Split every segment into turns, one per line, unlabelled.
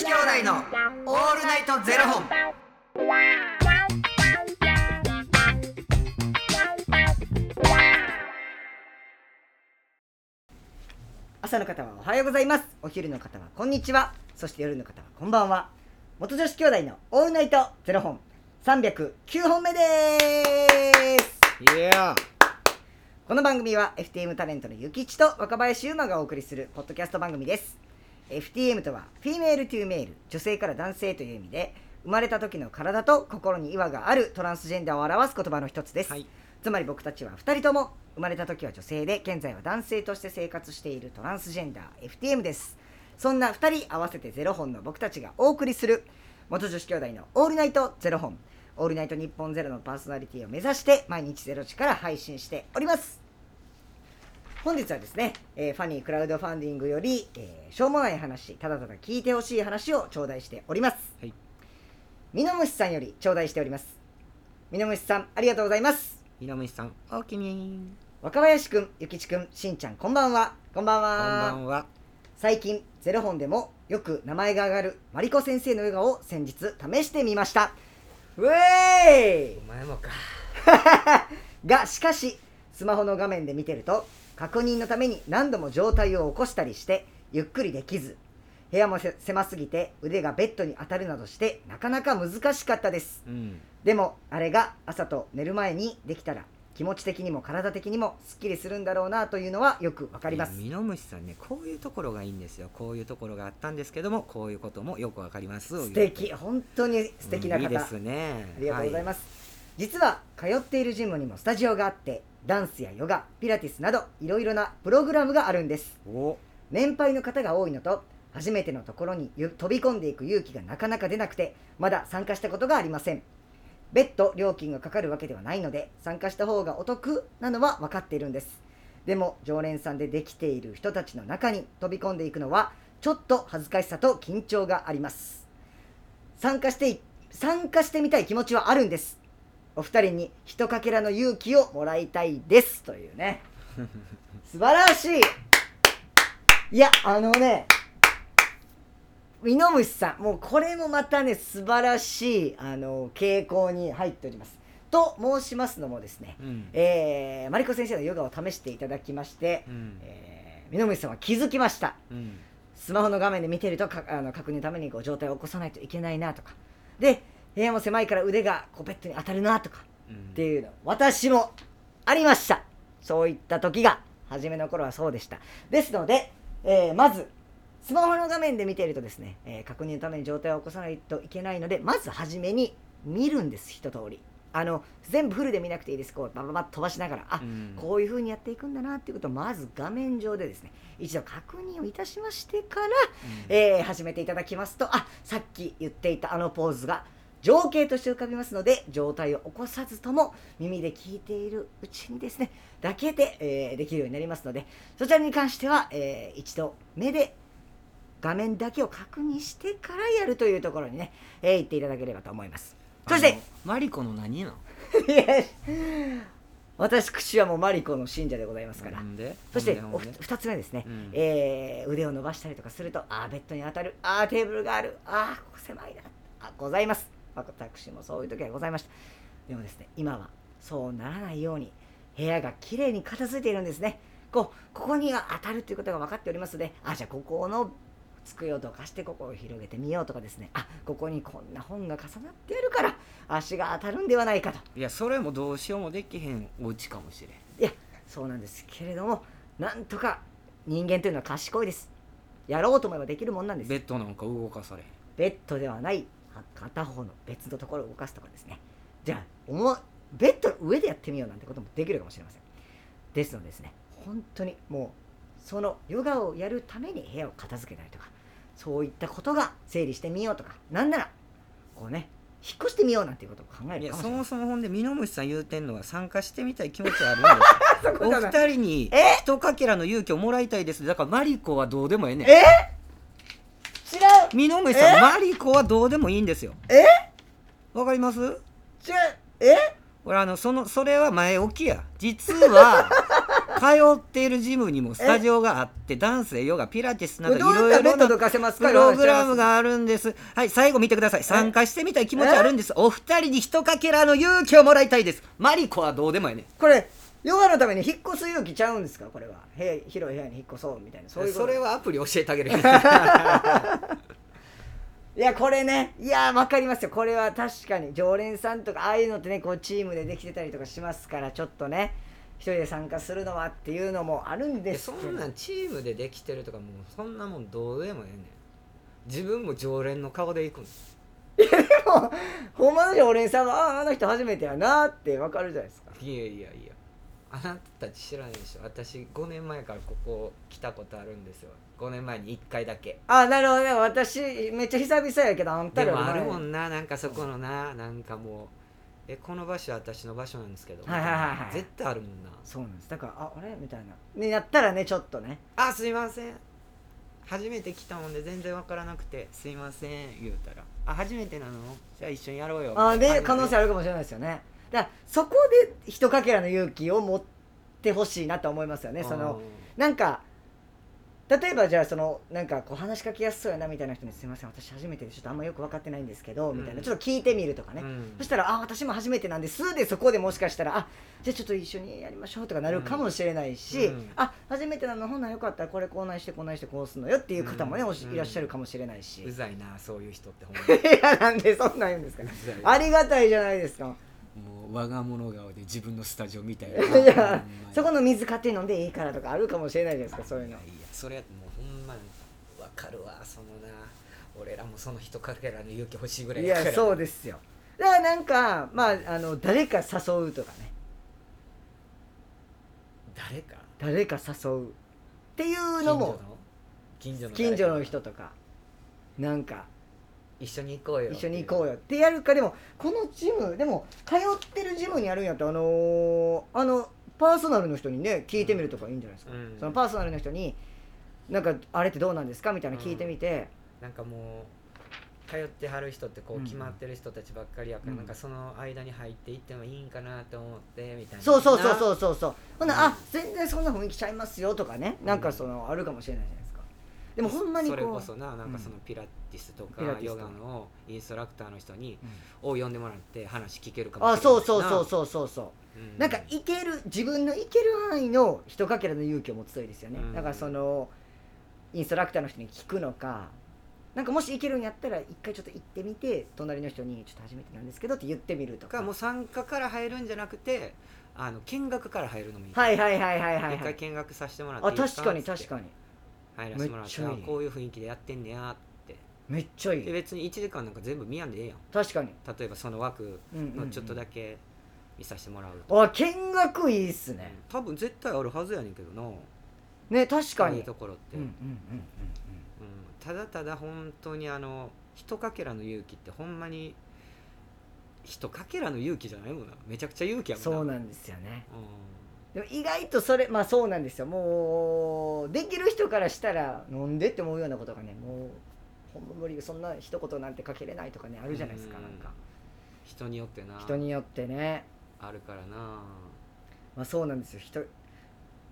子兄弟のオールナイトゼロ本。
朝の方はおはようございます。お昼の方はこんにちは。そして夜の方はこんばんは。元女子兄弟のオールナイトゼロ本。309本目です。
いや
この番組は FTM タレントのゆきちと若林優馬がお送りするポッドキャスト番組です FTM とは female to male 女性から男性という意味で生まれた時の体と心に違和があるトランスジェンダーを表す言葉の一つです、
はい。
つまり僕たちは2人とも生まれた時は女性で現在は男性として生活しているトランスジェンダー FTM です。そんな2人合わせてゼロ本の僕たちがお送りする元女子兄弟のオールナイトゼロ本。オールナイト日本ゼロのパーソナリティを目指して毎日ゼロ時から配信しております本日はですね、えーファニークラウドファンディングより、えーしょうもない話ただただ聞いてほしい話を頂戴しております
はい
ミノムシさんより頂戴しておりますミノムシさんありがとうございます
みのむしさん、おおきに。
若林くん、ゆきちくん、しんちゃん、こんばんは。こんばん
こん
は。
ばんは。
最近、ゼロ本でもよく名前が上がるマリコ先生のヨガを先日試してみました。うえ
お前もか。
ー が、しかし、スマホの画面で見てると、確認のために何度も状態を起こしたりして、ゆっくりできず、部屋もせ狭すぎて腕がベッドに当たるなどして、なかなか難しかったです。
うん。
でもあれが朝と寝る前にできたら気持ち的にも体的にもすっきりするんだろうなというのはよくわかります
みのむしさんね、こういうところがいいんですよ。こういうところがあったんですけども、こういうこともよくわかります。
素敵本当に素敵な方、
うんいいですね。
ありがとうございます、実は通っているジムにもスタジオがあってダンスやヨガピラティスなどいろいろなプログラムがあるんです。年配の方が多いのと初めてのところにゆ飛び込んでいく勇気がなかなか出なくてまだ参加したことがありません。別途料金がかかるわけではないので参加した方がお得なのは分かっているんです。でも常連さんでできている人たちの中に飛び込んでいくのはちょっと恥ずかしさと緊張があります。参加してい参加してみたい気持ちはあるんですお二人にひとかけらの勇気をもらいたいですというね 素晴らしいいやあのねミノムシさんもうこれもまたね素晴らしいあの傾向に入っておりますと申しますのもですね、
うん。
えーマリコ先生のヨガを試していただきまして、
うん。
えー、さんは気づきました
うん。
スマホの画面で見てるとかあの確認のためにこう状態を起こさないといけないなとかで部屋も狭いから腕がこうベッドに当たるなとか
うん。
っていうの私もありました。そういった時が初めの頃はそうでした。ですので、えーまずスマホの画面で見ているとですね、えー確認のために状態を起こさないといけないのでまず初めに見るんです一通り。あの全部フルで見なくていいです。こうバババッと飛ばしながらあ、
うん。
こういう風にやっていくんだなっていうことをまず画面上でですね一度確認をいたしましてから、えー始めていただきますとあさっき言っていたあのポーズが情景として浮かびますので状態を起こさずとも耳で聞いているうちにですねだけで、えーできるようになりますのでそちらに関しては、えー一度目で画面だけを確認してからやるというところにね、えー行っていただければと思います。そして
マリコの何なの？
私口はもうマリコの信者でございますから。そしてお
ほんでほんで
？2つ目ですね、
うん。
えー腕を伸ばしたりとかするとあーベッドに当たる。あーテーブルがある。あーここ狭いな。あございます私もそういう時はございました。でもですね今はそうならないように部屋がきれいに片付いているんですね。こうここには当たるということが分かっておりますのであじゃあここの机をどかしてここを広げてみようとかですね。あここにこんな本が重なってあるから足が当たるんではないかと。
いや、それもどうしようもできへんお家かもしれん。
いやそうなんですけれどもなんとか人間というのは賢いです。やろうと思えばできるもんなんです。
ベッドなんか動かされへん。
ベッドではない。は片方の別のところを動かすとかですね。じゃあ思うベッドの上でやってみようなんてこともできるかもしれません。ですのでですね本当にもうそのヨガをやるために部屋を片付けたりとかそういったことが整理してみようとかなんならこうね引っ越してみようなんていうことを考え
いや
るい
そもそもほんでミノムシさん言うてんのは参加してみたい気持ちはあるんですよ。お二人に
え？
一かけらの勇気をもらいたいです。だからマリコはどうでもええねん。
え？
ミノムシさんマリコはどうでもいいんですよ。
え？
わかります？
違うえ？
これあのそのそれは前置きや。実は っているジムにもスタジオがあってダンスやヨガピラティスなどいろいろと
どかせますか
プログラムがあるんです。はい最後見てください。参加してみたい気持ちあるんです。お二人に一かけらの勇気をもらいたいです。マリコはどうでもやね
これヨガのために引っ越す勇気ちゃうんですか？これは。部屋広い部屋に引っ越そうみたいなそういう
それはアプリ教えてあげる
いやこれね。いやわかりますよ。これは確かに。常連さんとかああいうのってねこうチームでできてたりとかしますからちょっとね。一人で参加するのはっていうのもあるんです
そ
けど。
んなんチームでできてるとかもうそんなもんどうでもええねん。自分も常連の顔で行くの。
ほんまの常連さんはあああの人初めてやなってわかるじゃないですか。
いやいやいやあなたたち知らないでしょ。私5年前からここ来たことあるんですよ。5年前に1回だけ。
あなるほど。ね私めっちゃ久々やけどあんた
でもあるもんな。なんかそこのななんかもうえこの場所は私の場所なんですけど。
はいはいはいはい。
絶対あるもんな。
そうなんです。だからああれ？みたいな。ねやったらねちょっとね。
あすいません。初めて来たもんで全然わからなくてすいません言うたら。あ初めてなの？じゃあ一緒にやろうよ。
あで
みたいな
可能性あるかもしれないですよねだからそこで一かけらの勇気を持ってほしいなと思いますよね。そのなんか例えばじゃあそのなんかこう話しかけやすそうやなみたいな人に「すいません私初めてでちょっとあんまよく分かってないんですけど」みたいな。
うん
ちょっと聞いてみるとかね、
うん。
そしたら「あ私も初めてなんです」でそこでもしかしたら「あじゃあちょっと一緒にやりましょう」とかなるかもしれないし「
うん
あ初めてなのほんならよかったらこれこうないしてこうないしてこうすんのよ」っていう方もね、いらっしゃるかもしれないし、
うざいなそういう人ってほんま
いやなんでそんなん言うんですか。ありがたいじゃないですか
もう我が物顔で自分のスタジオみたい
い
な
やそこの水買って飲んでいいからとかあるかもしれないじゃないですかそういうの。
いやいやそれもうほんまにわかるわそのな。俺らもその人かけらの勇気欲しいぐらい
いやそう
で
ですよ。だからなんかまああの誰か誘うとかね。
誰か？
誰か誘う。っていうのも。
近所の
人とか。なんか
一緒に行こうよ
一緒に行こうよ。ってやるかでもこのジムでも通ってるジムにあるんやったらあのーあのパーソナルの人にね聞いてみるとかいいんじゃないですか、
うん。
そのパーソナルの人になんかあれってどうなんですか？みたいな聞いてみて、
なんかもう通ってはる人ってこ
う
うん決まってる人たちばっかりやから、
うん。
なんかその間に入っていってもいいんかなと思ってみたいな。
そうそうそう
う
そうそうそう。ほんなら、
うん
あ全然そんな雰囲気ちゃいますよとかね。なんかそのあるかもしれないじゃないでもほんまにこ
そうれこそななんか
うん。
そのピラティスとかヨガのインストラクターの人に
うん。
を呼んでもらって話聞けるかも
あ
しれない
そうそうそう
う、
そうそうそう。
うん。
なんかいける自分のいける範囲の一かけらの勇気を持つといいですよね、
うん。
だからそのインストラクターの人に聞くのかなんかもしいけるんやったら一回ちょっと行ってみて隣の人に「ちょっと初めてなんですけど」って言ってみるとか。
かもう参加から入るんじゃなくてあの見学から入るのもいい。
はいはいはいはいはい
一回
はい
見学させてもらって
あ確かに確かに
入らせてもらって
めっちゃいい。
あこういう雰囲気でやってんねやって。
めっちゃいい。
で別に1時間なんか全部見やんでええやん。
確かに。
例えばその枠のちょっとだけ見させてもらうと、
あ見学いいっすね。
多分絶対あるはずやねんけどな。
ね確かに。
そういうところって、
うんうん
うんただただ本当にあの一かけらの勇気ってほんまに一かけらの勇気じゃないもんな。めちゃくちゃ勇気やもんな。
そうなんですよね。
う
でも意外とそれまあそうなんですよ。もうできる人からしたらなんでって思うようなことがねもうほんま無理そんな一言なんてかけれないとかねあるじゃないですか
うん
なんか。
人によってな。
人によってね。
あるからな。
まあそうなんですよ。人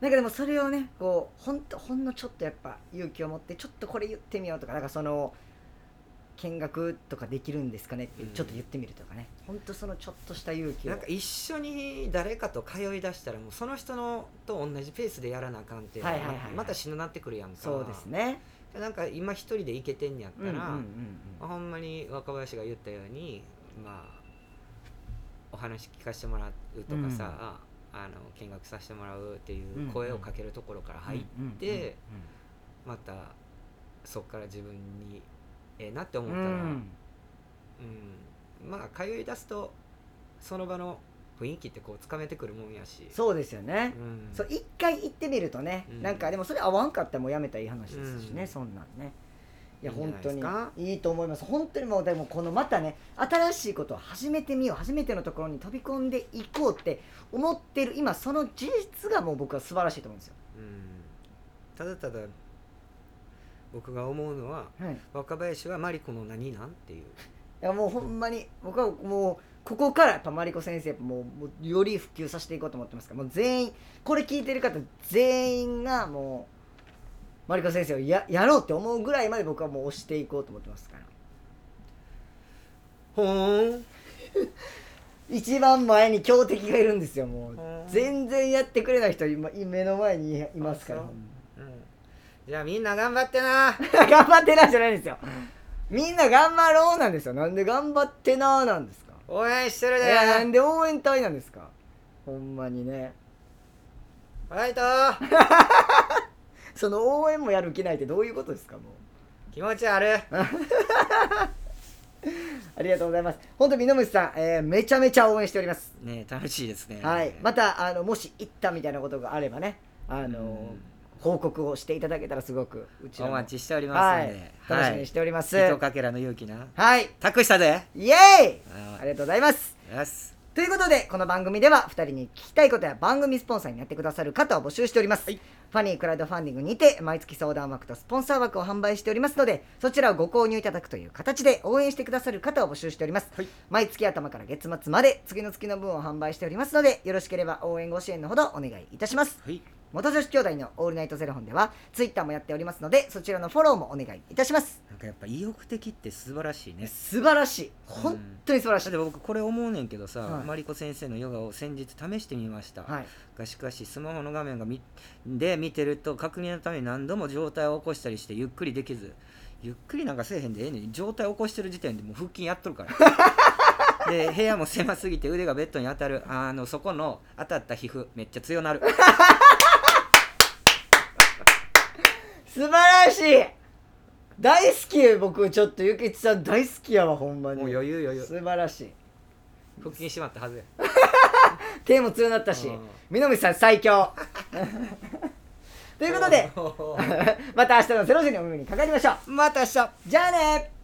なんかでもそれをねこうほんとほんのちょっとやっぱ勇気を持ってちょっとこれ言ってみようとかなんかその見学とかできるんですかねってちょっと言ってみるとかね、ほんとそのちょっとした勇気を
なんか一緒に誰かと通いだしたらもうその人のと同じペースでやらなあかんって
はいはいはい
またしんどなってくるやんか
そうですね
なんか今一人で行けてんやったら、
うんうんうんうん
まあほんまに若林が言ったようにまあお話聞かせてもらうとかさ、あの見学させてもらうっていう声をかけるところから入って、またそこから自分にええなって思っ
う
たら、うん。
ん。
まあ通い出すとその場の雰囲気ってこうつかめてくるもんやし。
そうですよね、
うん。
そう一回行ってみるとね、
うん。
なんかでもそれ合わんかったらもうやめたらいい話ですしね、
うん。
そんなんね。いや本当に。
い
いと思います。本当にもうでもこのまたね新しいことを始めてみよう初めてのところに飛び込んでいこうって思ってる今その事実がもう僕は素晴らしいと思うんですよ、
うん。ただただ僕が思うのは
はい、
若林はマリコの何なんっていう。
やもうほんまに僕はもうここからやっぱマリコ先生もうより普及させていこうと思ってますからもう全員これ聞いてる方全員がもうマリコ先生をややろうって思うぐらいまで僕はもう押していこうと思ってますから。
ほーん。
一番前に強敵がいるんですよもう。
うん。
全然やってくれない人今目の前にいますから
じゃあみんな頑張ってな。
頑張ってなじゃないんですよ。みんな頑張ろうなんですよ。なんで頑張ってななんですか。
応援してる
い
で
やなんで応援隊なんですか。ほんまにね。
ファイト
その応援もやる気ないってどういうことですかもう。
気持ちある
ありがとうございます。本当美濃虫さん、えーめちゃめちゃ応援しております。
ね楽しいですね。
はい。またあのもし行ったみたいなことがあればね。あの、
うん
報告をしていただけたらすごくうち
お待ちしております
はい。
ので、
楽しみにしております、
糸かけらの勇気な。
はい。
託したで。
イエーイ。
あ
ありがとうございます。
よし。
ということでこの番組では2人に聞きたいことや番組スポンサーになってくださる方を募集しております、
はい
ファニークラウドファンディングにて毎月相談枠とスポンサー枠を販売しておりますのでそちらをご購入いただくという形で応援してくださる方を募集しております、
はい。
毎月頭から月末まで次の月の分を販売しておりますのでよろしければ応援ご支援のほどお願いいたします。
はい。
元女子兄弟のオールナイトゼロ本ではツイッターもやっておりますのでそちらのフォローもお願いいたします。
なんかやっぱ意欲的って素晴らしいね。
素晴らしい。本当に素晴らしい、
だって僕これ思うねんけどさ、
はい。
マリコ先生のヨガを先日試してみました、
はい。
がしかしスマホの画面がみで見てると確認のために何度も状態を起こしたりしてゆっくりできずゆっくりなんかせえへんでええねん。状態起こしてる時点でもう腹筋やっとるから。で部屋も狭すぎて腕がベッドに当たるあのそこの当たった皮膚めっちゃ強なる。
素晴らしい大好き僕。ちょっとゆきちさん大好きやわほんまに。
もう余裕余裕。
素晴らしい。
腹筋しまったはず。や
手も強なったし。
うん
南さん最強。ということで また明日の0時にお耳にかかりましょう。
また明日。
じゃあね